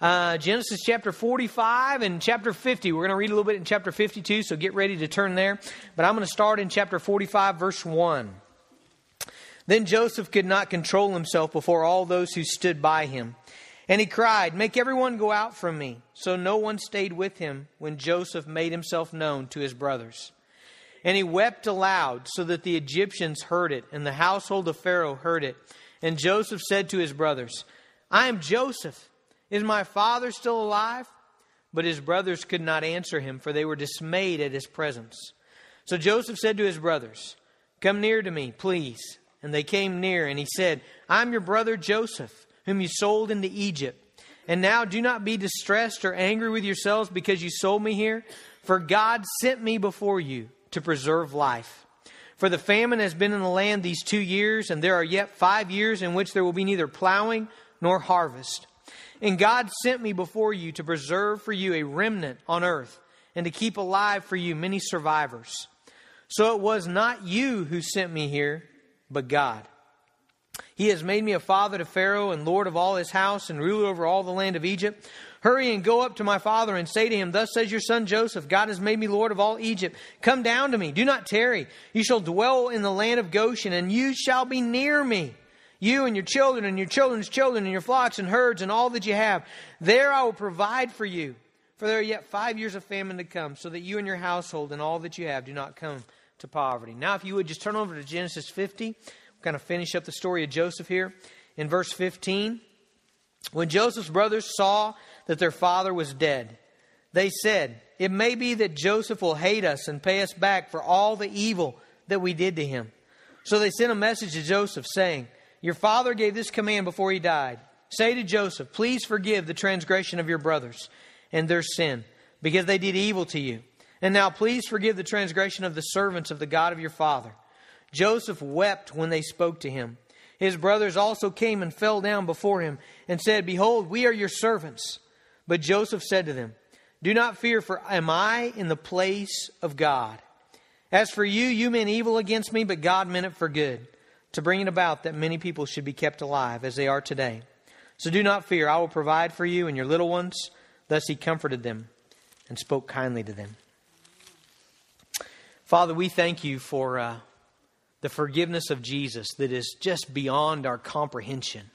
Uh, Genesis chapter 45 and chapter 50. We're going to read a little bit in chapter 52, so get ready to turn there. But I'm going to start in chapter 45, verse 1. Then Joseph could not control himself before all those who stood by him. And he cried, Make everyone go out from me. So no one stayed with him when Joseph made himself known to his brothers. And he wept aloud, so that the Egyptians heard it, and the household of Pharaoh heard it. And Joseph said to his brothers, I am Joseph. Is my father still alive? But his brothers could not answer him, for they were dismayed at his presence. So Joseph said to his brothers, Come near to me, please. And they came near, and he said, I'm your brother Joseph, whom you sold into Egypt. And now do not be distressed or angry with yourselves because you sold me here, for God sent me before you to preserve life. For the famine has been in the land these two years, and there are yet five years in which there will be neither plowing nor harvest. And God sent me before you to preserve for you a remnant on earth and to keep alive for you many survivors. So it was not you who sent me here, but God. He has made me a father to Pharaoh and lord of all his house and ruler over all the land of Egypt. Hurry and go up to my father and say to him, Thus says your son Joseph, God has made me lord of all Egypt. Come down to me, do not tarry. You shall dwell in the land of Goshen, and you shall be near me you and your children and your children's children and your flocks and herds and all that you have. There I will provide for you. For there are yet five years of famine to come, so that you and your household and all that you have do not come to poverty. Now, if you would just turn over to Genesis 50, we'll kind of finish up the story of Joseph here. In verse 15, when Joseph's brothers saw that their father was dead, they said, It may be that Joseph will hate us and pay us back for all the evil that we did to him. So they sent a message to Joseph saying, your father gave this command before he died. Say to Joseph, Please forgive the transgression of your brothers and their sin, because they did evil to you. And now please forgive the transgression of the servants of the God of your father. Joseph wept when they spoke to him. His brothers also came and fell down before him and said, Behold, we are your servants. But Joseph said to them, Do not fear, for am I in the place of God? As for you, you meant evil against me, but God meant it for good to bring it about that many people should be kept alive as they are today. So do not fear, I will provide for you and your little ones. Thus he comforted them and spoke kindly to them. Father, we thank you for uh, the forgiveness of Jesus that is just beyond our comprehension.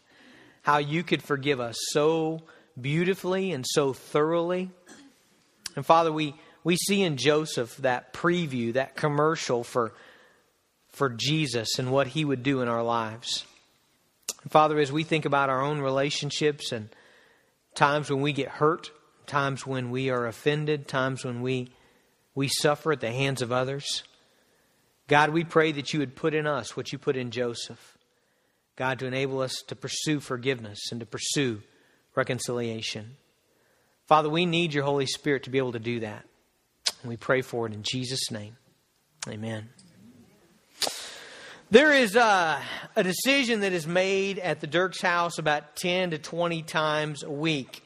How you could forgive us so beautifully and so thoroughly. And Father, we, we see in Joseph that preview, that commercial for for Jesus and what he would do in our lives. Father, as we think about our own relationships and times when we get hurt, times when we are offended, times when we, we suffer at the hands of others, God, we pray that you would put in us what you put in Joseph. God, to enable us to pursue forgiveness and to pursue reconciliation. Father, we need your Holy Spirit to be able to do that. And we pray for it in Jesus' name. Amen. There is a, a, decision that is made at the Dirks house about 10 to 20 times a week.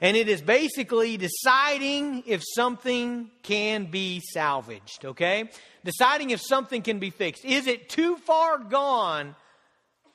And it is basically deciding if something can be salvaged, okay? Deciding if something can be fixed. Is it too far gone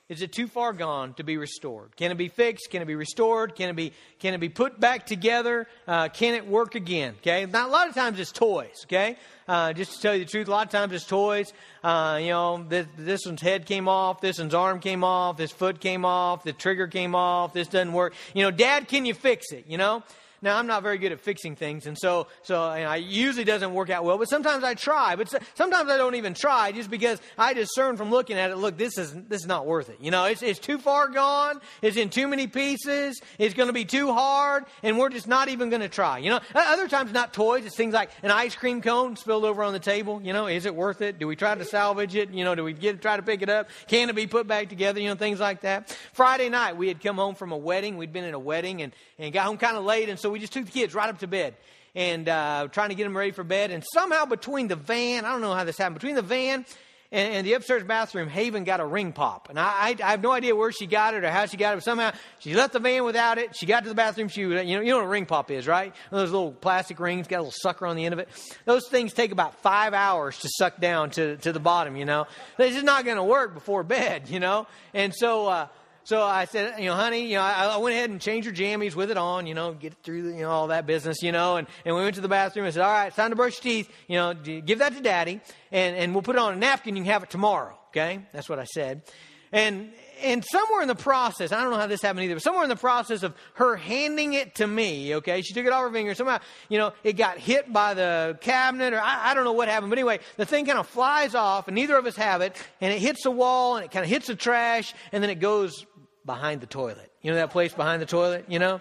is it too far gone to be restored? Can it be fixed? Can it be restored? Can it be can it be put back together? Uh, can it work again? Okay. Now, a lot of times it's toys. Okay. Uh, just to tell you the truth, a lot of times it's toys. Uh, you know, this, this one's head came off, this one's arm came off, this foot came off, the trigger came off, this doesn't work. You know, Dad, can you fix it? You know. Now, I'm not very good at fixing things, and so, so know, it usually doesn't work out well, but sometimes I try. But sometimes I don't even try just because I discern from looking at it, look, this is, this is not worth it. You know, it's, it's too far gone, it's in too many pieces, it's going to be too hard, and we're just not even going to try. You know, other times not toys, it's things like an ice cream cone spilled over on the table. You know, is it worth it? Do we try to salvage it? You know, do we get try to pick it up? Can it be put back together? You know, things like that. Friday night, we had come home from a wedding. We'd been in a wedding and, and got home kind of late, and so we just took the kids right up to bed and uh, trying to get them ready for bed. And somehow between the van, I don't know how this happened, between the van and, and the upstairs bathroom, Haven got a ring pop. And I, I, I, have no idea where she got it or how she got it, but somehow she left the van without it. She got to the bathroom. She, you know, you know what a ring pop is, right? those little plastic rings, got a little sucker on the end of it. Those things take about five hours to suck down to, to the bottom, you know. It's just not going to work before bed, you know. And so, uh, so I said, you know, honey, you know, I, I went ahead and changed your jammies with it on, you know, get through, you know, all that business, you know, and, and we went to the bathroom and said, all right, it's time to brush your teeth, you know, give that to daddy, and, and we'll put it on a napkin, you can have it tomorrow, okay? That's what I said. And, and somewhere in the process, I don't know how this happened either, but somewhere in the process of her handing it to me, okay, she took it off her finger, somehow, you know, it got hit by the cabinet, or I, I don't know what happened, but anyway, the thing kind of flies off, and neither of us have it, and it hits the wall, and it kind of hits the trash, and then it goes behind the toilet. You know that place behind the toilet, you know?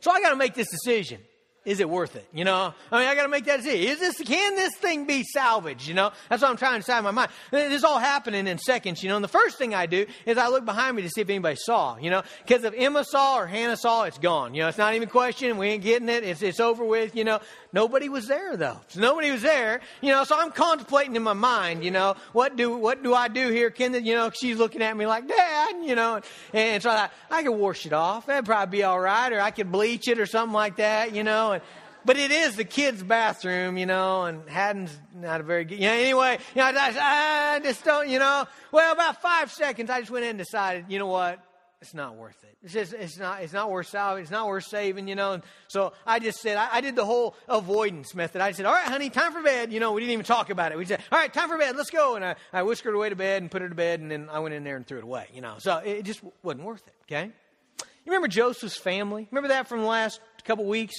So I got to make this decision is it worth it? You know, I mean, I got to make that decision. Is this, can this thing be salvaged? You know, that's what I'm trying to decide in my mind. This is all happening in seconds, you know, and the first thing I do is I look behind me to see if anybody saw, you know, because if Emma saw or Hannah saw, it's gone. You know, it's not even a question. We ain't getting it. It's, it's over with, you know. Nobody was there though. So nobody was there, you know, so I'm contemplating in my mind, you know, what do, what do I do here? The, you know, she's looking at me like, Dad, you know, and, and so I thought, I could wash it off. That'd probably be all right. Or I could bleach it or something like that, you know, and, but it is the kids' bathroom, you know, and Haddon's not a very good, you know, anyway, you know, I, I just don't, you know, well, about five seconds, I just went in and decided, you know what, it's not worth it. It's just, it's not, it's not worth. It's not worth saving, you know. And so I just said, I, I, did the whole avoidance method. I said, all right, honey, time for bed. You know, we didn't even talk about it. We said, all right, time for bed. Let's go. And I, I whisked her away to bed and put her to bed. And then I went in there and threw it away, you know. So it just wasn't worth it. Okay. You remember Joseph's family? Remember that from the last couple weeks?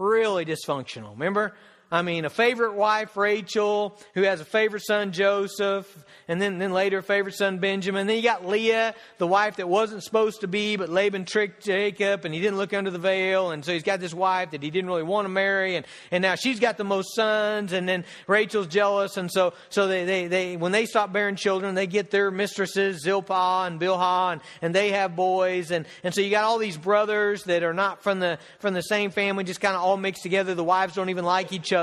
really dysfunctional. Remember? I mean, a favorite wife, Rachel, who has a favorite son, Joseph, and then, then later a favorite son Benjamin. Then you got Leah, the wife that wasn't supposed to be, but Laban tricked Jacob and he didn't look under the veil. And so he's got this wife that he didn't really want to marry. And, and now she's got the most sons. And then Rachel's jealous. And so, so they, they, they, when they stop bearing children, they get their mistresses, Zilpah and Bilhah, and, and they have boys. And, and so you got all these brothers that are not from the, from the same family, just kind of all mixed together. The wives don't even like each other.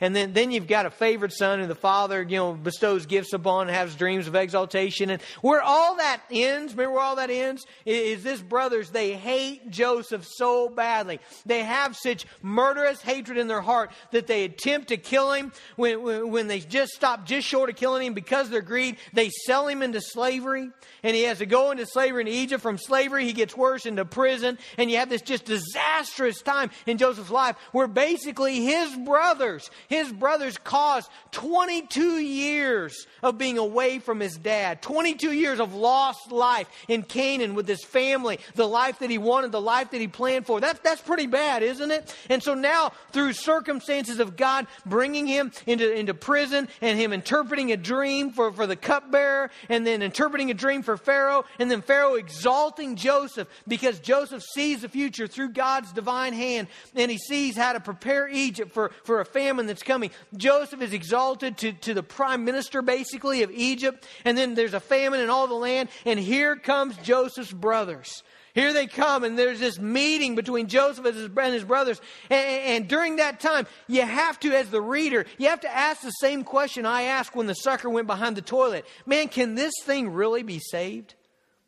And then, then you've got a favorite son who the father, you know, bestows gifts upon and has dreams of exaltation. And where all that ends, remember where all that ends? Is this brothers, they hate Joseph so badly. They have such murderous hatred in their heart that they attempt to kill him. When, when they just stop just short of killing him because of their greed, they sell him into slavery. And he has to go into slavery in Egypt. From slavery, he gets worse into prison. And you have this just disastrous time in Joseph's life where basically his brothers, his brothers caused 22 years of being away from his dad. 22 years of lost life in Canaan with his family, the life that he wanted, the life that he planned for. That's, that's pretty bad, isn't it? And so now, through circumstances of God bringing him into, into prison and him interpreting a dream for, for the cupbearer and then interpreting a dream for Pharaoh and then Pharaoh exalting Joseph because Joseph sees the future through God's divine hand and he sees how to prepare Egypt for, for a famine that's coming. Joseph is exalted to, to the prime minister, basically, of Egypt. And then there's a famine in all the land. And here comes Joseph's brothers. Here they come, and there's this meeting between Joseph and his, and his brothers. And, and, during that time, you have to, as the reader, you have to ask the same question I asked when the sucker went behind the toilet. Man, can this thing really be saved?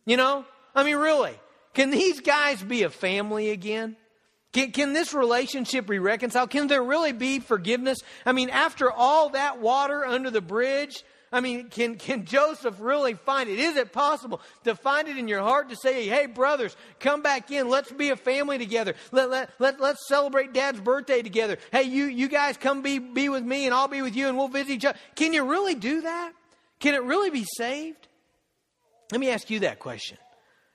You know? I mean, really. Can these guys be a family again? Can, can this relationship be reconciled? Can there really be forgiveness? I mean, after all that water under the bridge, I mean, can, can Joseph really find it? Is it possible to find it in your heart to say, hey, brothers, come back in. Let's be a family together. Let, let, let, let's celebrate dad's birthday together. Hey, you, you guys come be, be with me and I'll be with you and we'll visit each other. Can you really do that? Can it really be saved? Let me ask you that question.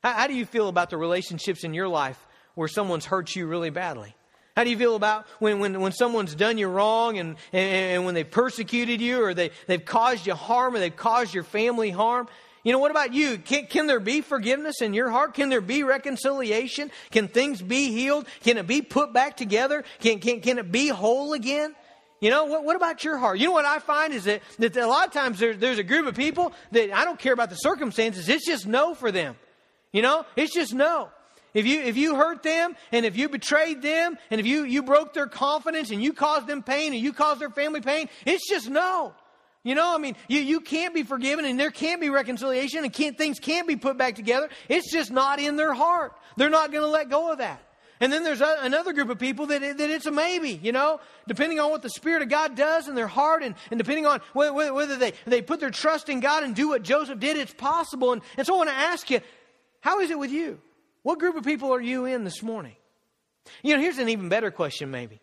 How, how do you feel about the relationships in your life where someone's hurt you really badly? How do you feel about when, when, when someone's done you wrong and, and, and when they've persecuted you or they, they've caused you harm or they've caused your family harm? You know, what about you? Can, can there be forgiveness in your heart? Can there be reconciliation? Can things be healed? Can it be put back together? Can, can, can it be whole again? You know, what, what about your heart? You know what I find is that, that a lot of times there, there's a group of people that I don't care about the circumstances. It's just no for them. You know, it's just no. If you, if you hurt them and if you betrayed them and if you, you broke their confidence and you caused them pain and you caused their family pain, it's just no. You know, I mean, you, you can't be forgiven and there can't be reconciliation and can't, things can't be put back together. It's just not in their heart. They're not going to let go of that. And then there's a, another group of people that, that it's a maybe, you know, depending on what the Spirit of God does in their heart and, and depending on whether, whether they, they put their trust in God and do what Joseph did, it's possible. And, and so I want to ask you, How is it with you? What group of people are you in this morning? You know, here's an even better question, maybe.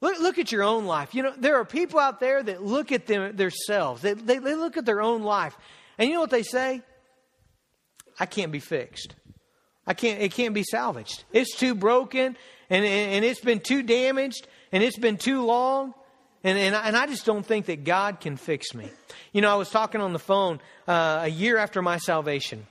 Look, look at your own life. You know, there are people out there that look at them, themselves, they, they, they look at their own life, and you know what they say? I can't be fixed. I can't, it can't be salvaged. It's too broken, and, and it's been too damaged, and it's been too long, and, and, and I just don't think that God can fix me. You know, I was talking on the phone uh, a year after my salvation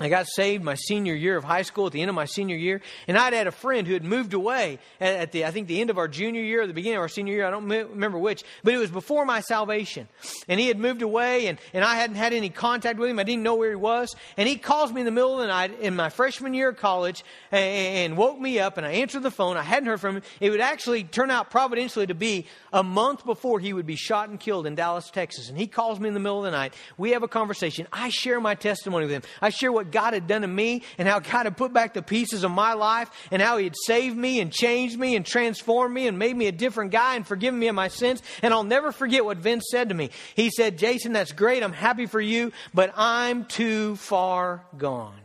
I got saved my senior year of high school at the end of my senior year, and I'd had a friend who had moved away at, the I think the end of our junior year or the beginning of our senior year. I don't remember which, but it was before my salvation, and he had moved away, and, and I hadn't had any contact with him. I didn't know where he was, and he calls me in the middle of the night in my freshman year of college and, and woke me up, and I answered the phone. I hadn't heard from him. It would actually turn out providentially to be a month before he would be shot and killed in Dallas, Texas, and he calls me in the middle of the night. We have a conversation. I share my testimony with him. I share what God had done to me and how God had put back the pieces of my life and how He had saved me and changed me and transformed me and made me a different guy and forgiven me of my sins. And I'll never forget what Vince said to me. He said, Jason, that's great. I'm happy for you, but I'm too far gone.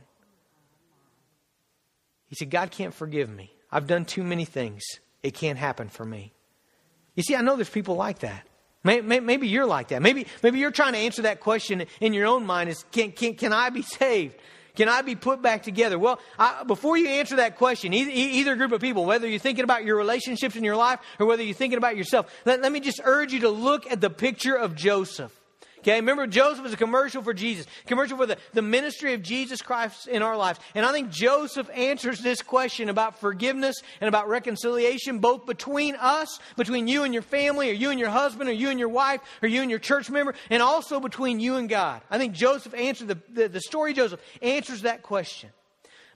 He said, God can't forgive me. I've done too many things. It can't happen for me. You see, I know there's people like that. Maybe you're like that. Maybe, maybe you're trying to answer that question in your own mind is, can, can, can I be saved? Can I be put back together? Well, I, before you answer that question, either, either, group of people, whether you're thinking about your relationships in your life or whether you're thinking about yourself, let, let me just urge you to look at the picture of Joseph. Okay, remember Joseph was a commercial for Jesus, commercial for the, the ministry of Jesus Christ in our lives. And I think Joseph answers this question about forgiveness and about reconciliation, both between us, between you and your family, or you and your husband, or you and your wife, or you and your church member, and also between you and God. I think Joseph answered the, the, the story Joseph answers that question.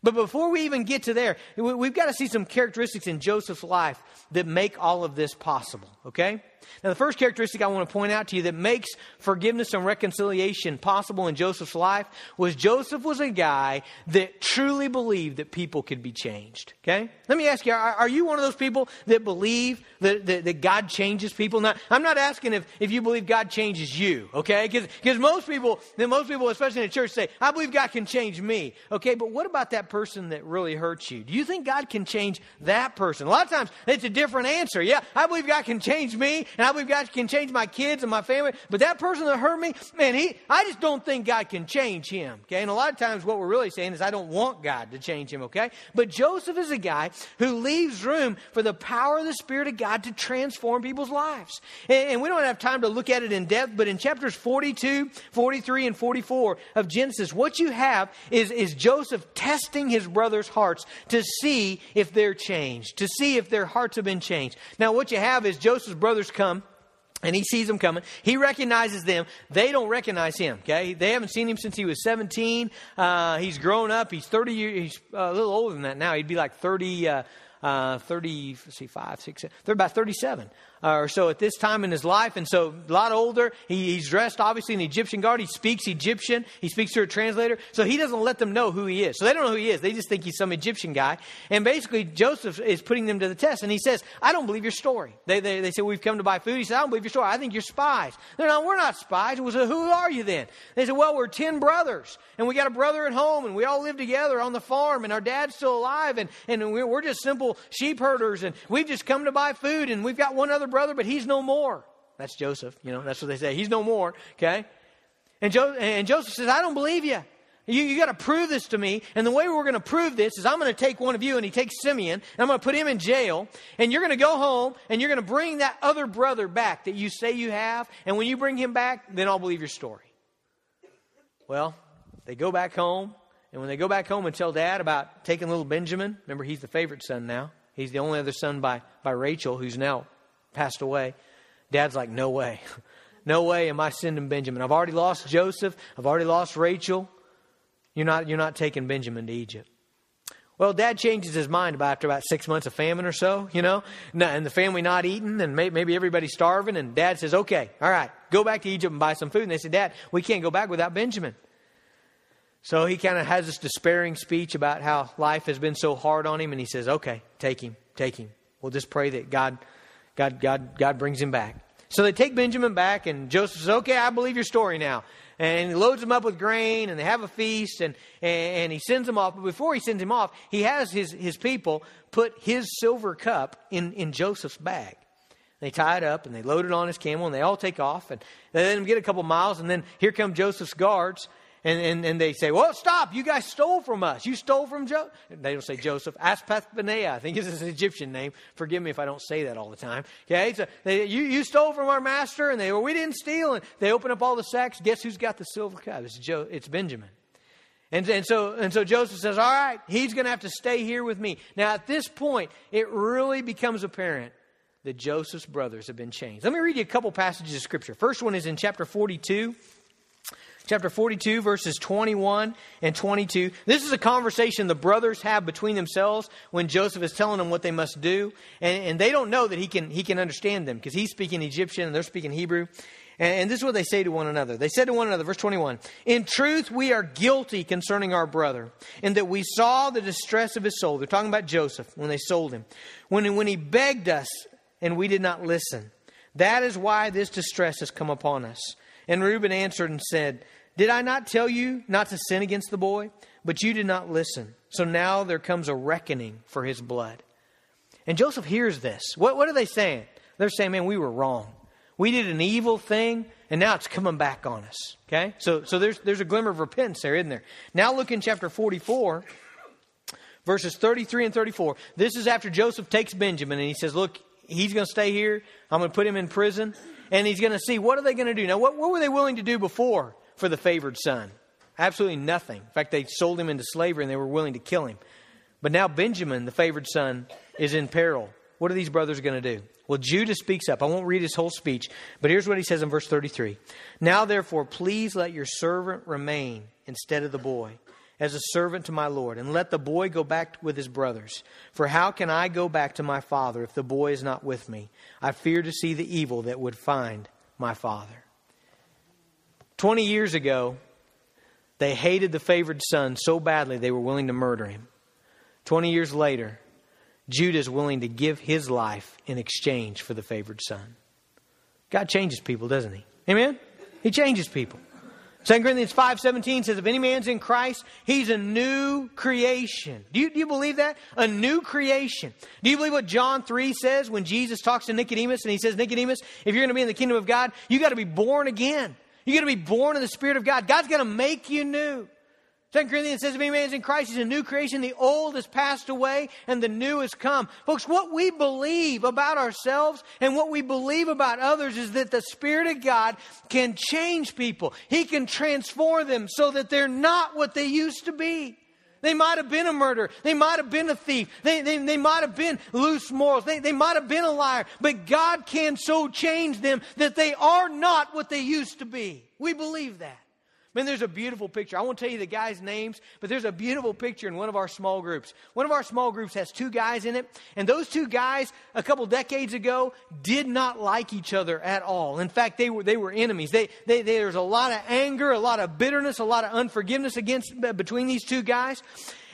But before we even get to there, we've got to see some characteristics in Joseph's life that make all of this possible, okay? Now, the first characteristic I want to point out to you that makes forgiveness and reconciliation possible in Joseph's life was Joseph was a guy that truly believed that people could be changed. Okay? Let me ask you, are, are you one of those people that believe that, that, that, God changes people? Now, I'm not asking if, if you believe God changes you, okay? Because most people, then most people, especially in the church, say, I believe God can change me, okay? But what about that person that really hurts you? Do you think God can change that person? A lot of times, it's a different answer. Yeah, I believe God can change me, and I believe God can change my kids and my family. But that person that hurt me, man, he, I just don't think God can change him. Okay. And a lot of times what we're really saying is I don't want God to change him. Okay. But Joseph is a guy who leaves room for the power of the Spirit of God to transform people's lives. And, and we don't have time to look at it in depth, but in chapters 42, 43, and 44 of Genesis, what you have is, is Joseph testing his brothers' hearts to see if they're changed, to see if their hearts have been changed. Now, what you have is Joseph's brothers come and he sees them coming. He recognizes them. They don't recognize him. Okay, they haven't seen him since he was 17. Uh, he's grown up. He's 30 years. He's a little older than that now. He'd be like 30. Uh, uh, 30, let's see, 5, 6, they're about 37 uh, Uh, or so at this time in his life. And so a lot older. He, he's dressed obviously in Egyptian garb. He speaks Egyptian. He speaks through a translator. So he doesn't let them know who he is. So they don't know who he is. They just think he's some Egyptian guy. And basically Joseph is putting them to the test. And he says, I don't believe your story. They, they, they say, we've come to buy food. He said, I don't believe your story. I think you're spies. They're not, we're not spies. We said, who are you then? They said, well, we're 10 brothers. And we got a brother at home. And we all live together on the farm. And our dad's still alive. And, and we're just simple sheep herders. And we've just come to buy food. And we've got one other brother, but he's no more. That's Joseph, you know, that's what they say. He's no more, okay? And, jo- and Joseph says, I don't believe you. You, you got to prove this to me. And the way we're going to prove this is I'm going to take one of you, and he takes Simeon, and I'm going to put him in jail. And you're going to go home, and you're going to bring that other brother back that you say you have. And when you bring him back, then I'll believe your story. Well, they go back home. And when they go back home and tell dad about taking little Benjamin, remember he's the favorite son now. He's the only other son by, by Rachel, who's now passed away. Dad's like, no way. No way am I sending Benjamin. I've already lost Joseph. I've already lost Rachel. You're not, you're not taking Benjamin to Egypt. Well, dad changes his mind about after about six months of famine or so, you know, and the family not eating, and maybe everybody's starving. And dad says, okay, all right, go back to Egypt and buy some food. And they said, Dad, we can't go back without Benjamin. So he kind of has this despairing speech about how life has been so hard on him. And he says, okay, take him, take him. We'll just pray that God God, God, God brings him back. So they take Benjamin back, and Joseph says, Okay, I believe your story now. and he loads them up with grain, and they have a feast, and, and he sends them off. But before he sends him off, he has his, his people put his silver cup in, in Joseph's bag. They tie it up and they load it on his camel and they all take off and they let him get a couple miles and then here come Joseph's guards and, and, and they say, well, stop. You guys stole from us. You stole from Joseph. They don't say Joseph. Aspethbaneah, I think is an Egyptian name. Forgive me if I don't say that all the time. Okay, so they, you, you stole from our master. And they, well, we didn't steal. And they open up all the sacks. Guess who's got the silver cup? It's, jo- it's Benjamin. And, and, so, and so Joseph says, All right, he's going to have to stay here with me. Now, at this point, it really becomes apparent that Joseph's brothers have been changed. Let me read you a couple passages of Scripture. First one is in chapter 42 chapter 42, verses 21 and 22. This is a conversation the brothers have between themselves when Joseph is telling them what they must do. And, and they don't know that he can, he can understand them because he's speaking Egyptian and they're speaking Hebrew. And, and this is what they say to one another. They said to one another, verse 21, In truth, we are guilty concerning our brother, in that we saw the distress of his soul. They're talking about Joseph when they sold him. When, when he begged us and we did not listen. That is why this distress has come upon us. And Reuben answered and said, Did I not tell you not to sin against the boy? But you did not listen. So now there comes a reckoning for his blood. And Joseph hears this. What, what are they saying? They're saying, Man, we were wrong. We did an evil thing, and now it's coming back on us. Okay? So, so there's, there's a glimmer of repentance there, isn't there? Now look in chapter 44, verses 33 and 34. This is after Joseph takes Benjamin, and he says, Look, he's going to stay here. I'm going to put him in prison and he's going to see what are they going to do. Now, what, what were they willing to do before for the favored son? Absolutely nothing. In fact, they sold him into slavery and they were willing to kill him. But now Benjamin, the favored son, is in peril. What are these brothers going to do? Well, Judah speaks up. I won't read his whole speech, but here's what he says in verse 33 Now, therefore, please let your servant remain instead of the boy as a servant to my Lord, and let the boy go back with his brothers. For how can I go back to my father if the boy is not with me? I fear to see the evil that would find my father. Twenty years ago, they hated the favored son so badly they were willing to murder him. Twenty years later, Judah is willing to give his life in exchange for the favored son. God changes people, doesn't he? Amen? He changes people. 2 Corinthians 5.17 says, if any man's in Christ, he's a new creation. Do you, do you believe that? A new creation. Do you believe what John 3 says when Jesus talks to Nicodemus and he says, Nicodemus, if you're going to be in the kingdom of God, you got to be born again. You got to be born in the Spirit of God. God's going to make you new. 2 Corinthians says, if any man is in Christ, he's a new creation. The old has passed away and the new has come. Folks, what we believe about ourselves and what we believe about others is that the Spirit of God can change people. He can transform them so that they're not what they used to be. They might have been a murderer. They might have been a thief. They, they, they might have been loose morals. They, they might have been a liar. But God can so change them that they are not what they used to be. We believe that. Man, there's a beautiful picture. I won't tell you the guys' names, but there's a beautiful picture in one of our small groups. One of our small groups has two guys in it, and those two guys, a couple decades ago, did not like each other at all. In fact, they were, they were enemies. They, they, they, there's a lot of anger, a lot of bitterness, a lot of unforgiveness against, between these two guys.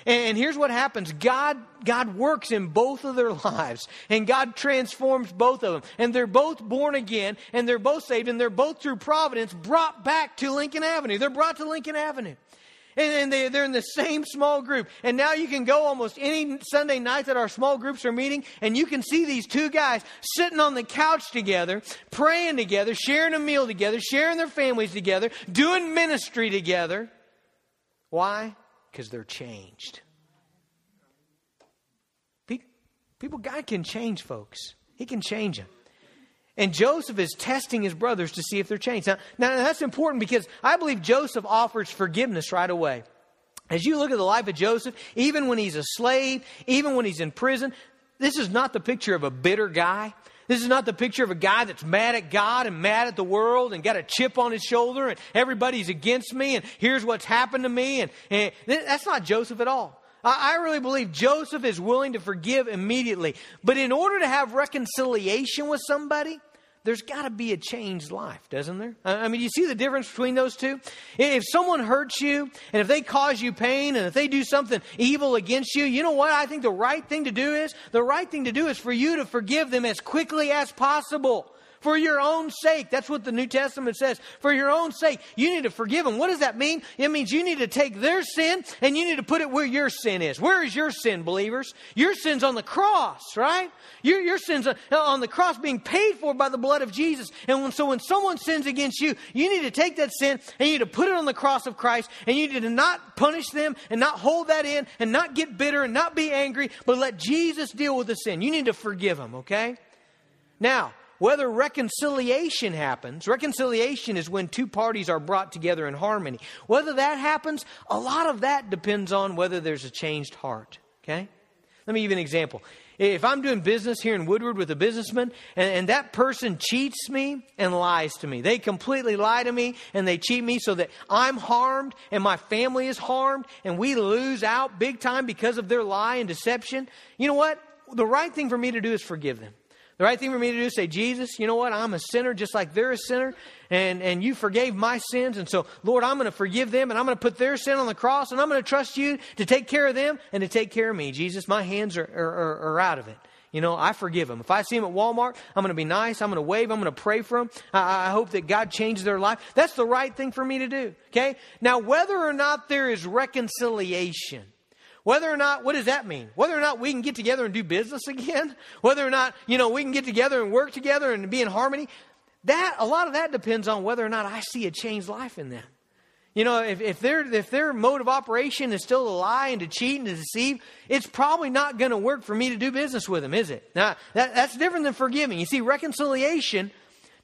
And here's what happens God, God works in both of their lives, and God transforms both of them. And they're both born again, and they're both saved, and they're both through providence brought back to Lincoln Avenue. They're brought to Lincoln Avenue. And, they, they're in the same small group. And now you can go almost any Sunday night that our small groups are meeting, and you can see these two guys sitting on the couch together, praying together, sharing a meal together, sharing their families together, doing ministry together. Why? Because they're changed. People, God can change folks. He can change them. And Joseph is testing his brothers to see if they're changed. Now, now, that's important because I believe Joseph offers forgiveness right away. As you look at the life of Joseph, even when he's a slave, even when he's in prison, this is not the picture of a bitter guy. This is not the picture of a guy that's mad at God and mad at the world and got a chip on his shoulder and everybody's against me and here's what's happened to me. And, and that's not Joseph at all. I, I really believe Joseph is willing to forgive immediately. But in order to have reconciliation with somebody, there's got to be a changed life, doesn't there? I mean, you see the difference between those two? If someone hurts you, and if they cause you pain, and if they do something evil against you, you know what I think the right thing to do is? The right thing to do is for you to forgive them as quickly as possible. For your own sake. That's what the New Testament says. For your own sake, you need to forgive them. What does that mean? It means you need to take their sin and you need to put it where your sin is. Where is your sin, believers? Your sin's on the cross, right? Your, your sin's uh, on the cross being paid for by the blood of Jesus. And when, so when someone sins against you, you need to take that sin and you need to put it on the cross of Christ and you need to not punish them and not hold that in and not get bitter and not be angry, but let Jesus deal with the sin. You need to forgive them, okay? Now, whether reconciliation happens, reconciliation is when two parties are brought together in harmony. Whether that happens, a lot of that depends on whether there's a changed heart. Okay? Let me give you an example. If I'm doing business here in Woodward with a businessman and, and, that person cheats me and lies to me, they completely lie to me and they cheat me so that I'm harmed and my family is harmed and we lose out big time because of their lie and deception, you know what? The right thing for me to do is forgive them. The right thing for me to do is say, Jesus, you know what? I'm a sinner just like they're a sinner, and, and you forgave my sins. And so, Lord, I'm going to forgive them, and I'm going to put their sin on the cross, and I'm going to trust you to take care of them and to take care of me. Jesus, my hands are, are, are out of it. You know, I forgive them. If I see them at Walmart, I'm going to be nice. I'm going to wave. I'm going to pray for them. I, I hope that God changes their life. That's the right thing for me to do. Okay? Now, whether or not there is reconciliation, whether or not, what does that mean? Whether or not we can get together and do business again? Whether or not, you know, we can get together and work together and be in harmony? That, a lot of that depends on whether or not I see a changed life in them. You know, if, if, their, if their mode of operation is still to lie and to cheat and to deceive, it's probably not going to work for me to do business with them, is it? Now, that, that's different than forgiving. You see, reconciliation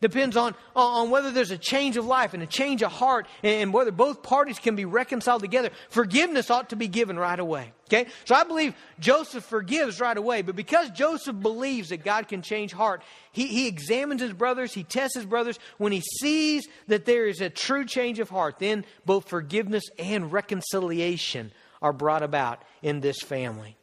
depends on, on whether there's a change of life and a change of heart and whether both parties can be reconciled together. Forgiveness ought to be given right away. Okay? So I believe Joseph forgives right away, but because Joseph believes that God can change heart, he, he examines his brothers, he tests his brothers. When he sees that there is a true change of heart, then both forgiveness and reconciliation are brought about in this family.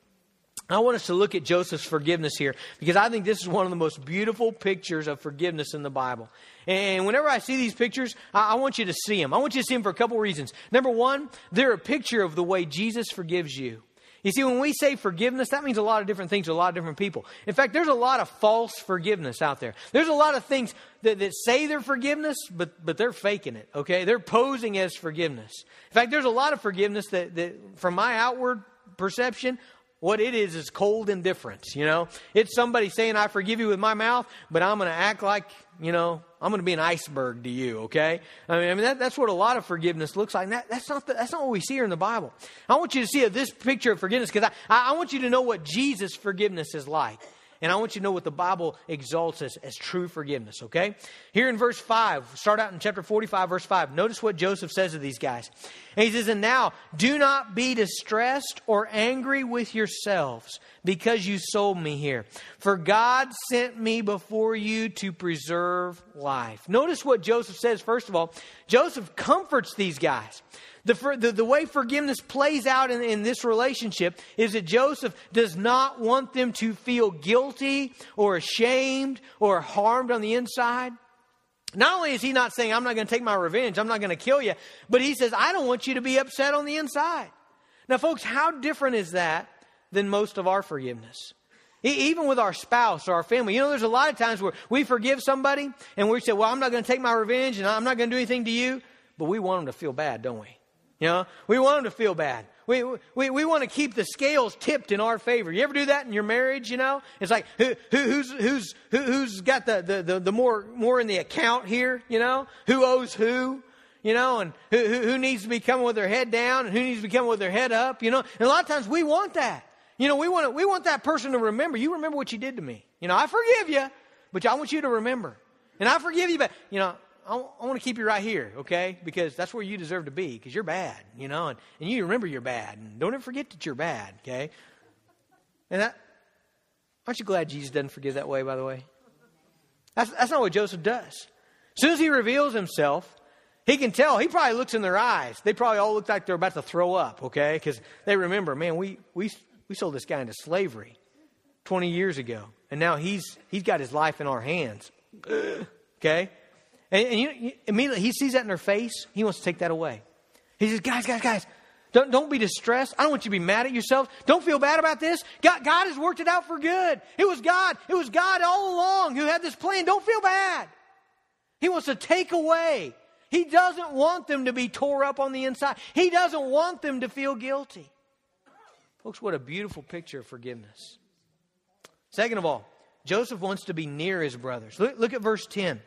I want us to look at Joseph's forgiveness here because I think this is one of the most beautiful pictures of forgiveness in the Bible. And whenever I see these pictures, I, want you to see them. I want you to see them for a couple reasons. Number one, they're a picture of the way Jesus forgives you. You see, when we say forgiveness, that means a lot of different things to a lot of different people. In fact, there's a lot of false forgiveness out there. There's a lot of things that, that say they're forgiveness, but, but they're faking it, okay? They're posing as forgiveness. In fact, there's a lot of forgiveness that, that from my outward perception, what it is is cold indifference, you know? It's somebody saying, I forgive you with my mouth, but I'm going to act like, you know, I'm going to be an iceberg to you, okay? I mean, I mean that, that's what a lot of forgiveness looks like. That, that's, not the, that's not what we see here in the Bible. I want you to see this picture of forgiveness because I, I want you to know what Jesus' forgiveness is like. And I want you to know what the Bible exalts as, as true forgiveness, okay? Here in verse 5, start out in chapter 45, verse 5. Notice what Joseph says to these guys. And he says, And now do not be distressed or angry with yourselves because you sold me here. For God sent me before you to preserve life. Notice what Joseph says, first of all. Joseph comforts these guys. The, the, the, way forgiveness plays out in, in this relationship is that Joseph does not want them to feel guilty or ashamed or harmed on the inside. Not only is he not saying, I'm not going to take my revenge, I'm not going to kill you, but he says, I don't want you to be upset on the inside. Now, folks, how different is that than most of our forgiveness? Even with our spouse or our family. You know, there's a lot of times where we forgive somebody and we say, Well, I'm not going to take my revenge and I'm not going to do anything to you, but we want them to feel bad, don't we? You know, we want them to feel bad. We, we, we want to keep the scales tipped in our favor. You ever do that in your marriage? You know, it's like who, who, who's who's who, who's got the, the, the, the more more in the account here? You know, who owes who? You know, and who, who needs to be coming with their head down and who needs to be coming with their head up? You know, and a lot of times we want that. You know, we want to, we want that person to remember. You remember what you did to me. You know, I forgive you, but I want you to remember. And I forgive you, but you know, I, I want to keep you right here, okay? Because that's where you deserve to be, because you're bad, you know, and, and you remember you're bad. And don't ever forget that you're bad, okay? And that, aren't you glad Jesus doesn't forgive that way, by the way? That's, that's not what Joseph does. As soon as he reveals himself, he can tell. He probably looks in their eyes. They probably all look like they're about to throw up, okay? Because they remember, man, we, we, we sold this guy into slavery 20 years ago. And now he's, he's got his life in our hands. okay? And, and you, you, immediately he sees that in their face. He wants to take that away. He says, guys, guys, guys, Don't, don't be distressed. I don't want you to be mad at yourself. Don't feel bad about this. God, God has worked it out for good. It was God. It was God all along who had this plan. Don't feel bad. He wants to take away. He doesn't want them to be tore up on the inside. He doesn't want them to feel guilty. Folks, what a beautiful picture of forgiveness. Second of all, Joseph wants to be near his brothers. Look, look at verse 10.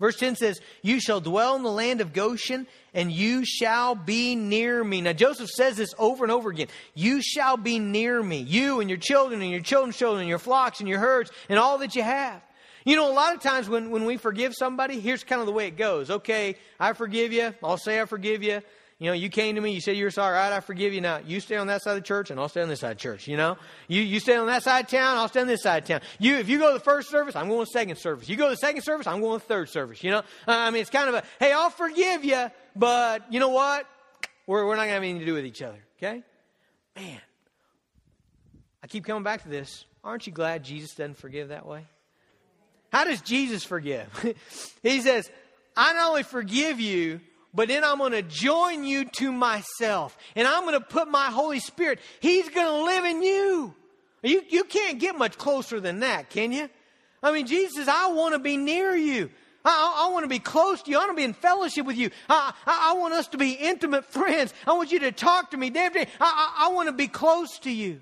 Verse 10 says, You shall dwell in the land of Goshen, and you shall be near me. Now, Joseph says this over and over again. You shall be near me. You and your children, and your children's children, and your flocks, and your herds, and all that you have. You know, a lot of times when, when we forgive somebody, here's kind of the way it goes. Okay, I forgive you. I'll say I forgive you. You know, you came to me, you said you were sorry, all right, I forgive you now. You stay on that side of the church and I'll stay on this side of church, you know? You, you stay on that side of town, I'll stay on this side of town. You, if you go to the first service, I'm going to second service. You go to the second service, I'm going to third service, you know? Uh, I mean, it's kind of a, hey, I'll forgive you, but you know what? We're, we're not going to have anything to do with each other, okay? Man, I keep coming back to this. Aren't you glad Jesus doesn't forgive that way? How does Jesus forgive? he says, I not only forgive you, but then I'm going to join you to myself. And I'm going to put my Holy Spirit. He's going to live in you. You, you can't get much closer than that, can you? I mean, Jesus I want to be near you. I, I, I, want to be close to you. I want to be in fellowship with you. I, I, want us to be intimate friends. I want you to talk to me day after day. I want to be close to you.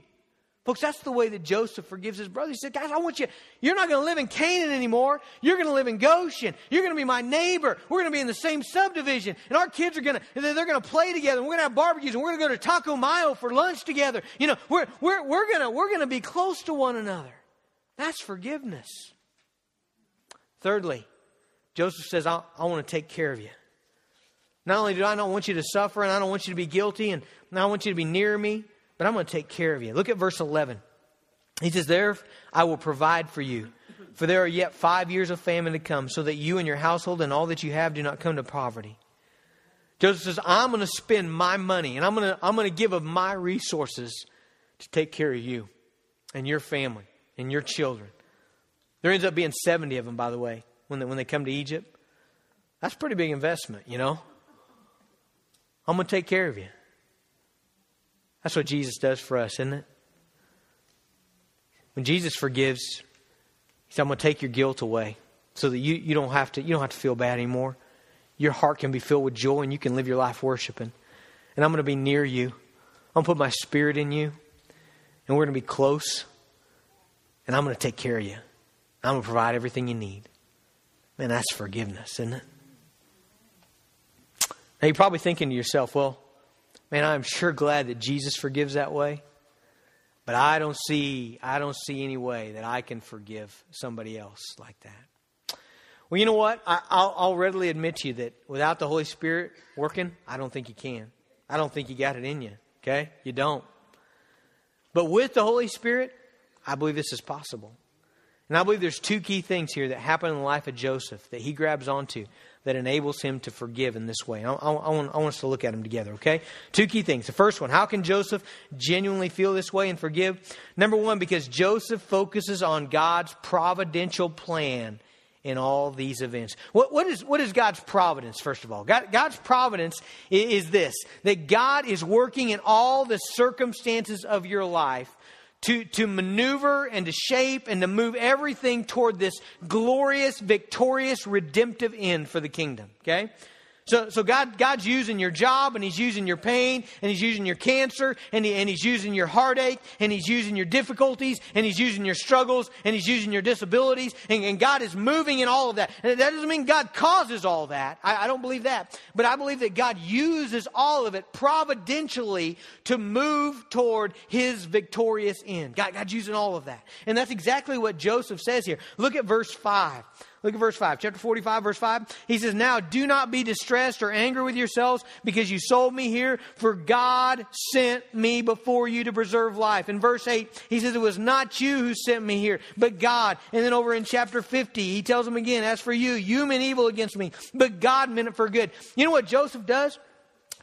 Folks, that's the way that Joseph forgives his brother. He said, Guys, I want you, you're not going to live in Canaan anymore. You're going to live in Goshen. You're going to be my neighbor. We're going to be in the same subdivision. And our kids are going to, they're going to play together. And We're going to have barbecues and we're going to go to Taco Mayo for lunch together. You know, we're, we're, we're going to, we're going to be close to one another. That's forgiveness. Thirdly, Joseph says, I, I want to take care of you. Not only do I not want you to suffer and I don't want you to be guilty and I want you to be near me, but I'm going to take care of you. Look at verse 11. He says, There I will provide for you, for there are yet five years of famine to come, so that you and your household and all that you have do not come to poverty. Joseph says, I'm going to spend my money and I'm going to, I'm going to give of my resources to take care of you and your family and your children. There ends up being 70 of them, by the way, when they, when they come to Egypt. That's pretty big investment, you know? I'm going to take care of you. That's what Jesus does for us, isn't it? When Jesus forgives, he I'm going to take your guilt away so that you, you, don't have to, you don't have to feel bad anymore. Your heart can be filled with joy and you can live your life worshiping. And I'm going to be near you. I'm going to put my spirit in you. And we're going to be close. And I'm going to take care of you. I'm going to provide everything you need. Man, that's forgiveness, isn't it? Now, you're probably thinking to yourself, well, Man, I'm sure glad that Jesus forgives that way. But I don't see I don't see any way that I can forgive somebody else like that. Well, you know what? I, will I'll readily admit to you that without the Holy Spirit working, I don't think you can. I don't think you got it in you. Okay, you don't. But with the Holy Spirit, I believe this is possible. And I believe there's two key things here that happen in the life of Joseph that he grabs onto that enables him to forgive in this way. I, I, I, want, I, want, us to look at them together, okay? Two key things. The first one, how can Joseph genuinely feel this way and forgive? Number one, because Joseph focuses on God's providential plan in all these events. What, what, is, what is God's providence, first of all? God, God's providence is, is this that God is working in all the circumstances of your life to, to maneuver and to shape and to move everything toward this glorious, victorious, redemptive end for the kingdom. Okay? So, so God, God's using your job and He's using your pain and He's using your cancer and, he, and He's using your heartache and He's using your difficulties and He's using your struggles and He's using your disabilities and, and God is moving in all of that. And that doesn't mean God causes all that. I, I don't believe that. But I believe that God uses all of it providentially to move toward His victorious end. God, God's using all of that. And that's exactly what Joseph says here. Look at verse 5. Look at verse 5. Chapter 45, verse 5. He says, Now do not be distressed or angry with yourselves because you sold me here, for God sent me before you to preserve life. In verse 8, he says, It was not you who sent me here, but God. And then over in chapter 50, he tells them again, As for you, you meant evil against me, but God meant it for good. You know what Joseph does?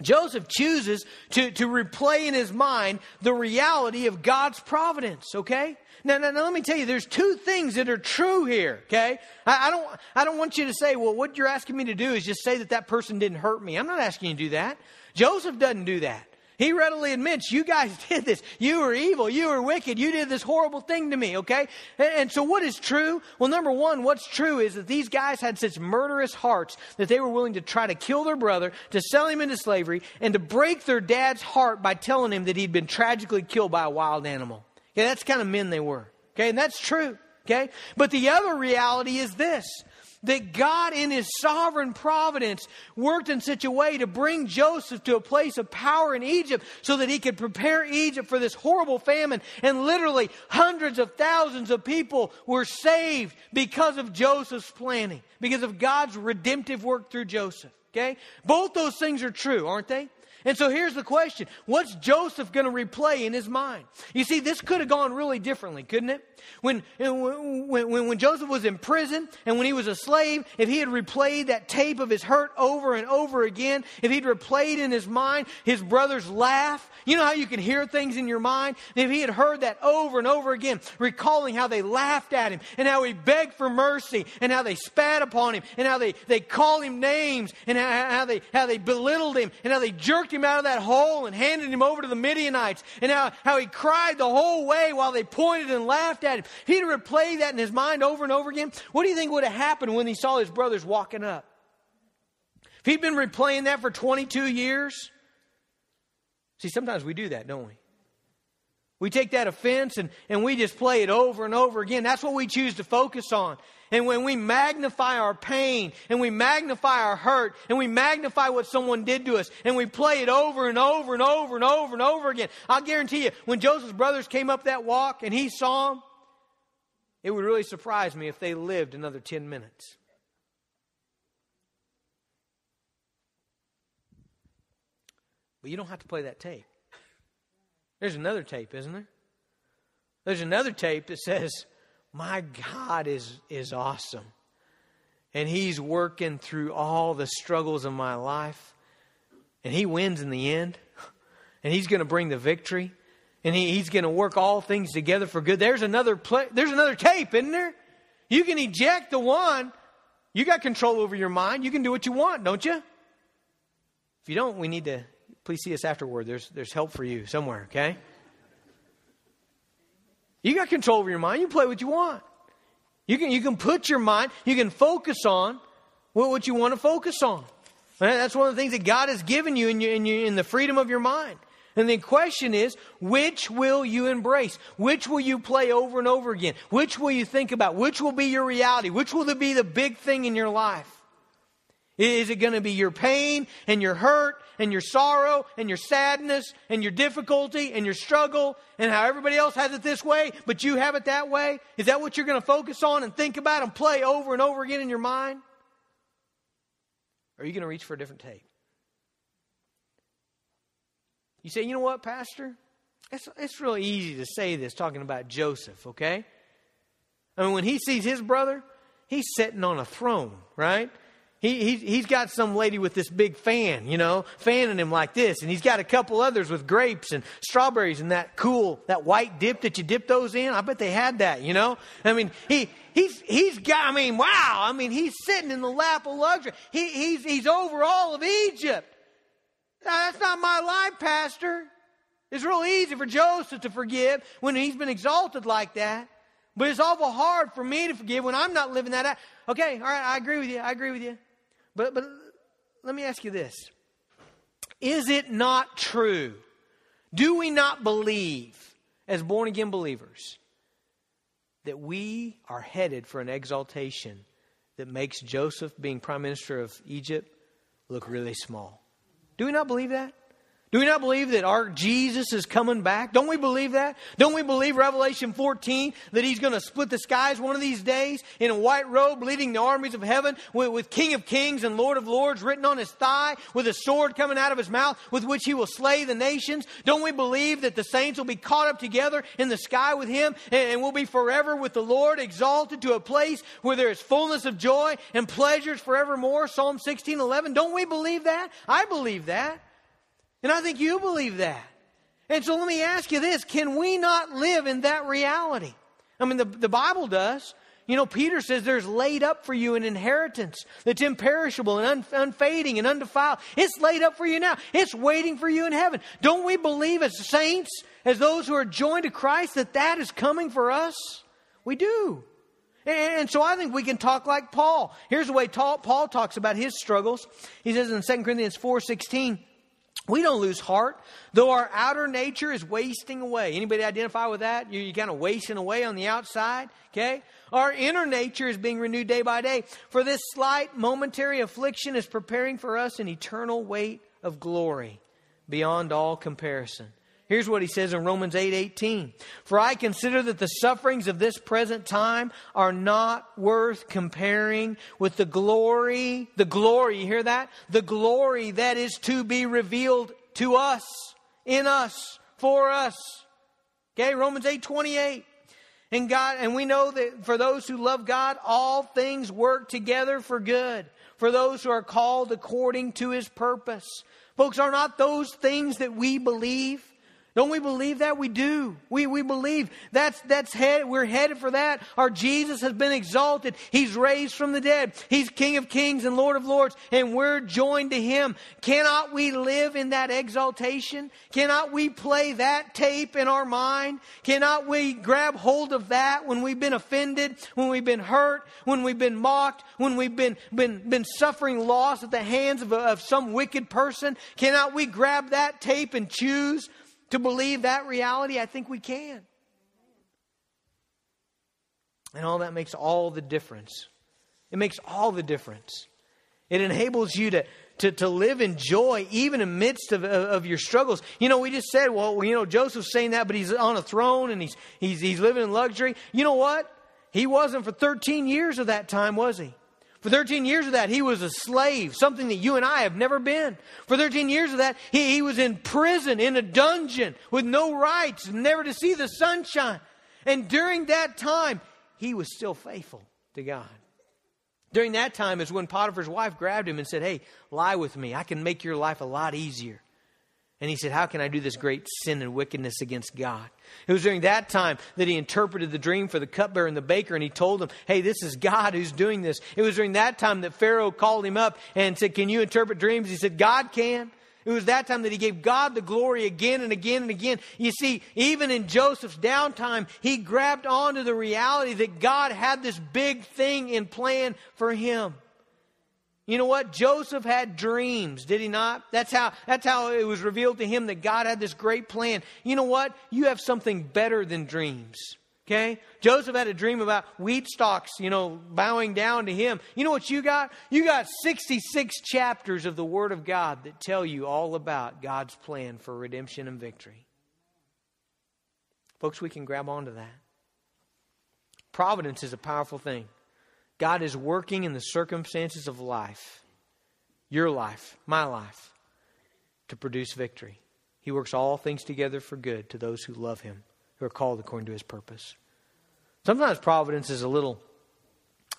Joseph chooses to, to replay in his mind the reality of God's providence, okay? Now, now, now, let me tell you, there's two things that are true here, okay? I, I, don't, I don't want you to say, well, what you're asking me to do is just say that that person didn't hurt me. I'm not asking you to do that. Joseph doesn't do that. He readily admits, you guys did this. You were evil. You were wicked. You did this horrible thing to me, okay? And, and, so what is true? Well, number one, what's true is that these guys had such murderous hearts that they were willing to try to kill their brother, to sell him into slavery, and to break their dad's heart by telling him that he'd been tragically killed by a wild animal. Okay, that's kind of men they were. Okay, and that's true. Okay? But the other reality is this that God, in His sovereign providence, worked in such a way to bring Joseph to a place of power in Egypt so that he could prepare Egypt for this horrible famine. And literally, hundreds of thousands of people were saved because of Joseph's planning, because of God's redemptive work through Joseph. Okay? Both those things are true, aren't they? And so here's the question What's Joseph going to replay in his mind? You see, this could have gone really differently, couldn't it? When, when, when, Joseph was in prison and when he was a slave, if he had replayed that tape of his hurt over and over again, if he'd replayed in his mind his brother's laugh, you know how you can hear things in your mind? If he had heard that over and over again, recalling how they laughed at him and how he begged for mercy and how they spat upon him and how they, they called him names and how, how, they, how they belittled him and how they jerked him out of that hole and handed him over to the Midianites and how, how he cried the whole way while they pointed and laughed at him. He'd replay that in his mind over and over again, what do you think would have happened when he saw his brothers walking up? If he'd been replaying that for 22 years, See, sometimes we do that, don't we? We take that offense and, and we just play it over and over again. That's what we choose to focus on. And when we magnify our pain and we magnify our hurt and we magnify what someone did to us and we play it over and over and over and over and over again, I'll guarantee you, when Joseph's brothers came up that walk and he saw them, it would really surprise me if they lived another 10 minutes. But you don't have to play that tape. There's another tape, isn't there? There's another tape that says, My God is, is awesome. And He's working through all the struggles of my life. And He wins in the end. And He's going to bring the victory. And he, He's going to work all things together for good. There's another, play, there's another tape, isn't there? You can eject the one. You got control over your mind. You can do what you want, don't you? If you don't, we need to please see us afterward. There's, there's help for you somewhere, okay? You got control over your mind. You play what you want. You can, you can put your mind, you can focus on what, what you want to focus on. That's one of the things that God has given you in, your, in, your, in the freedom of your mind. And the question is, which will you embrace? Which will you play over and over again? Which will you think about? Which will be your reality? Which will be the big thing in your life? Is it going to be your pain and your hurt and your sorrow and your sadness and your difficulty and your struggle and how everybody else has it this way, but you have it that way? Is that what you're going to focus on and think about and play over and over again in your mind? Or are you going to reach for a different tape? You say, you know what, Pastor? It's, it's really easy to say this talking about Joseph, okay? I mean, when he sees his brother, he's sitting on a throne, right? He, he, he's got some lady with this big fan, you know, fanning him like this. And he's got a couple others with grapes and strawberries and that cool, that white dip that you dip those in. I bet they had that, you know. I mean, he, he's, he's got, I mean, wow. I mean, he's sitting in the lap of luxury. He, he's, he's over all of Egypt. Now, that's not my life, Pastor. It's real easy for Joseph to forgive when he's been exalted like that. But it's awful hard for me to forgive when I'm not living that out. Okay, all right, I agree with you. I agree with you. But, but let me ask you this Is it not true? Do we not believe, as born again believers, that we are headed for an exaltation that makes Joseph, being prime minister of Egypt, look really small? Do we not believe that? Do we not believe that our Jesus is coming back? Don't we believe that? Don't we believe Revelation 14 that he's going to split the skies one of these days in a white robe leading the armies of heaven with, with, King of Kings and Lord of Lords written on his thigh with a sword coming out of his mouth with which he will slay the nations? Don't we believe that the saints will be caught up together in the sky with him and, and will be forever with the Lord exalted to a place where there is fullness of joy and pleasures forevermore? Psalm 16, 11. Don't we believe that? I believe that. And I think you believe that. And so let me ask you this can we not live in that reality? I mean, the, the Bible does. You know, Peter says there's laid up for you an inheritance that's imperishable and un, unfading and undefiled. It's laid up for you now. It's waiting for you in heaven. Don't we believe as saints, as those who are joined to Christ, that that is coming for us? We do. And, so I think we can talk like Paul. Here's the way Paul talks about his struggles. He says in 2 Corinthians 4.16, we don't lose heart, though our outer nature is wasting away. Anybody identify with that? You're, you're kind of wasting away on the outside, okay? Our inner nature is being renewed day by day. For this slight momentary affliction is preparing for us an eternal weight of glory beyond all comparison. Here's what he says in Romans 8 18. For I consider that the sufferings of this present time are not worth comparing with the glory, the glory, you hear that? The glory that is to be revealed to us, in us, for us. Okay, Romans 8 28. And God, and we know that for those who love God, all things work together for good. For those who are called according to his purpose. Folks, are not those things that we believe? Don't we believe that? We do. We, we believe that's, that's head, we're headed for that. Our Jesus has been exalted. He's raised from the dead. He's King of kings and Lord of lords, and we're joined to Him. Cannot we live in that exaltation? Cannot we play that tape in our mind? Cannot we grab hold of that when we've been offended, when we've been hurt, when we've been mocked, when we've been, been, been suffering loss at the hands of, a, of some wicked person? Cannot we grab that tape and choose to believe that reality, I think we can. And all that makes all the difference. It makes all the difference. It enables you to, to, to live in joy even amidst of, of, of, your struggles. You know, we just said, well, you know, Joseph's saying that, but he's on a throne and he's, he's, he's living in luxury. You know what? He wasn't for 13 years of that time, was he? For 13 years of that, he was a slave, something that you and I have never been. For 13 years of that, he, he was in prison, in a dungeon, with no rights, never to see the sunshine. And during that time, he was still faithful to God. During that time is when Potiphar's wife grabbed him and said, Hey, lie with me. I can make your life a lot easier. And he said, How can I do this great sin and wickedness against God? It was during that time that he interpreted the dream for the cupbearer and the baker, and he told them, Hey, this is God who's doing this. It was during that time that Pharaoh called him up and said, Can you interpret dreams? He said, God can. It was that time that he gave God the glory again and again and again. You see, even in Joseph's downtime, he grabbed onto the reality that God had this big thing in plan for him. You know what? Joseph had dreams, did he not? That's how, that's how it was revealed to him that God had this great plan. You know what? You have something better than dreams. Okay? Joseph had a dream about wheat stalks, you know, bowing down to him. You know what you got? You got 66 chapters of the Word of God that tell you all about God's plan for redemption and victory. Folks, we can grab onto that. Providence is a powerful thing. God is working in the circumstances of life, your life, my life, to produce victory. He works all things together for good to those who love Him, who are called according to His purpose. Sometimes providence is a little,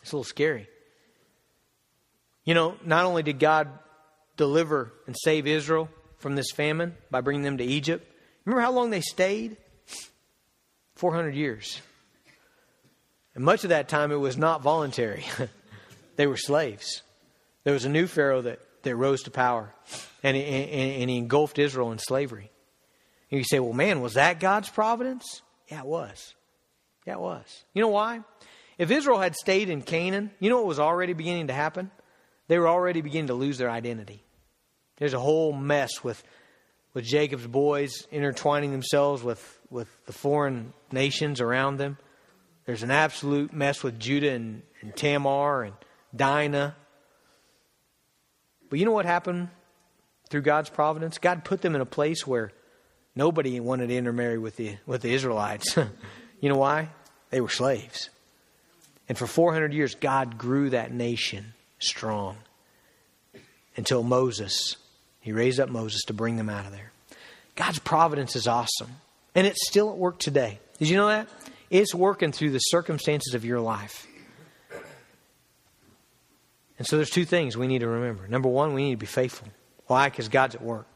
it's a little scary. You know, not only did God deliver and save Israel from this famine by bringing them to Egypt, remember how long they stayed? 400 years. And much of that time it was not voluntary. they were slaves. There was a new Pharaoh that, that rose to power, and and, and he engulfed Israel in slavery. And you say, well, man, was that God's providence? Yeah, it was. Yeah, it was. You know why? If Israel had stayed in Canaan, you know what was already beginning to happen? They were already beginning to lose their identity. There's a whole mess with, with Jacob's boys intertwining themselves with, with the foreign nations around them. There's an absolute mess with Judah and, and Tamar and Dinah. But you know what happened through God's providence? God put them in a place where nobody wanted to intermarry with the, with the Israelites. you know why? They were slaves. And for 400 years, God grew that nation strong until Moses. He raised up Moses to bring them out of there. God's providence is awesome. And it's still at work today. Did you know that? It's working through the circumstances of your life. And so there's two things we need to remember. Number one, we need to be faithful. Why? Because God's at work.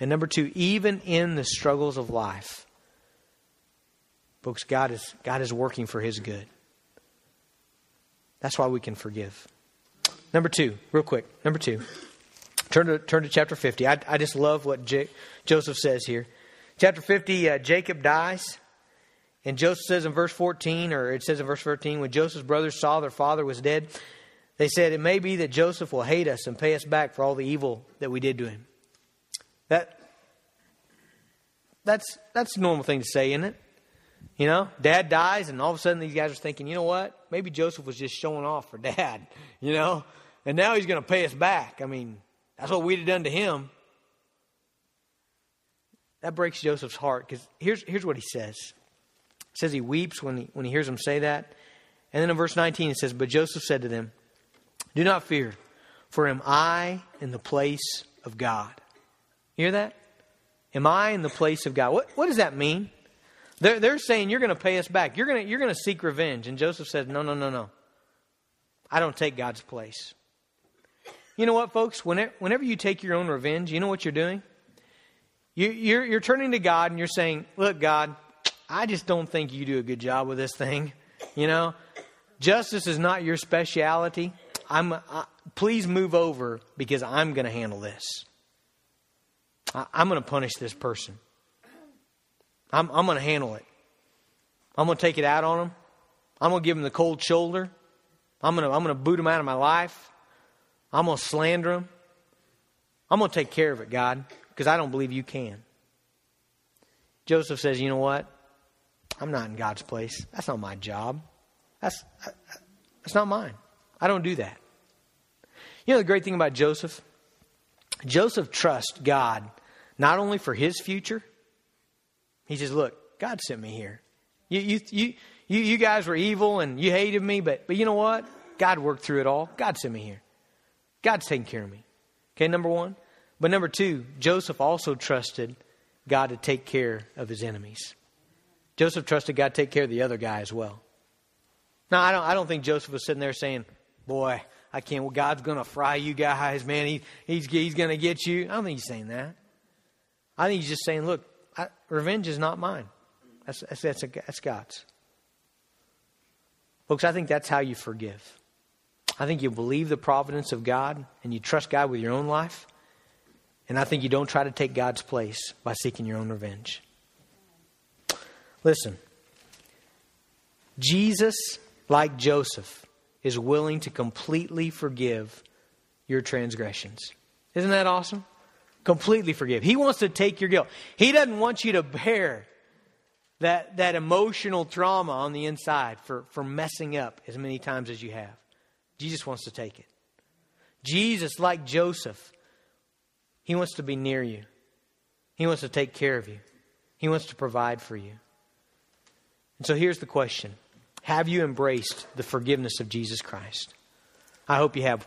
And number two, even in the struggles of life, folks, God is, God is working for his good. That's why we can forgive. Number two, real quick. Number two. Turn to, turn to chapter 50. I, I just love what J- Joseph says here. Chapter 50, uh, Jacob dies. And Joseph says in verse 14, or it says in verse 13, when Joseph's brothers saw their father was dead, they said, It may be that Joseph will hate us and pay us back for all the evil that we did to him. That, that's, that's a normal thing to say, isn't it? You know, dad dies, and all of a sudden these guys are thinking, you know what? Maybe Joseph was just showing off for dad, you know? And now he's going to pay us back. I mean, that's what we'd have done to him. That breaks Joseph's heart because here's, here's what he says. Says he weeps when he, when he hears them say that. And then in verse 19 it says, But Joseph said to them, Do not fear, for am I in the place of God? You hear that? Am I in the place of God? What, what does that mean? They're, they're saying you're going to pay us back. You're going you're to seek revenge. And Joseph says, No, no, no, no. I don't take God's place. You know what, folks? Whenever, whenever you take your own revenge, you know what you're doing? You, you're, you're turning to God and you're saying, Look, God, I just don't think you do a good job with this thing. You know, justice is not your specialty. I'm, uh, please move over because I'm going to handle this. I, I'm going to punish this person. I'm, I'm going to handle it. I'm going to take it out on him. I'm going to give him the cold shoulder. I'm going to, I'm going to boot him out of my life. I'm going to slander him. I'm going to take care of it, God, because I don't believe you can. Joseph says, You know what? I'm not in God's place. That's not my job. That's, that's not mine. I don't do that. You know the great thing about Joseph? Joseph trusts God not only for his future, he says, Look, God sent me here. You, you, you, you, you guys were evil and you hated me, but, but you know what? God worked through it all. God sent me here. God's taking care of me. Okay, number one. But number two, Joseph also trusted God to take care of his enemies. Joseph trusted God to take care of the other guy as well. Now, I don't, I don't think Joseph was sitting there saying, Boy, I can't, well, God's going to fry you guys, man. He, he's he's going to get you. I don't think he's saying that. I think he's just saying, Look, I, revenge is not mine, that's, that's, that's, a, that's God's. Folks, I think that's how you forgive. I think you believe the providence of God and you trust God with your own life. And I think you don't try to take God's place by seeking your own revenge. Listen, Jesus, like Joseph, is willing to completely forgive your transgressions. Isn't that awesome? Completely forgive. He wants to take your guilt. He doesn't want you to bear that, that emotional trauma on the inside for, for messing up as many times as you have. Jesus wants to take it. Jesus, like Joseph, he wants to be near you. He wants to take care of you. He wants to provide for you. And so here's the question Have you embraced the forgiveness of Jesus Christ? I hope you have.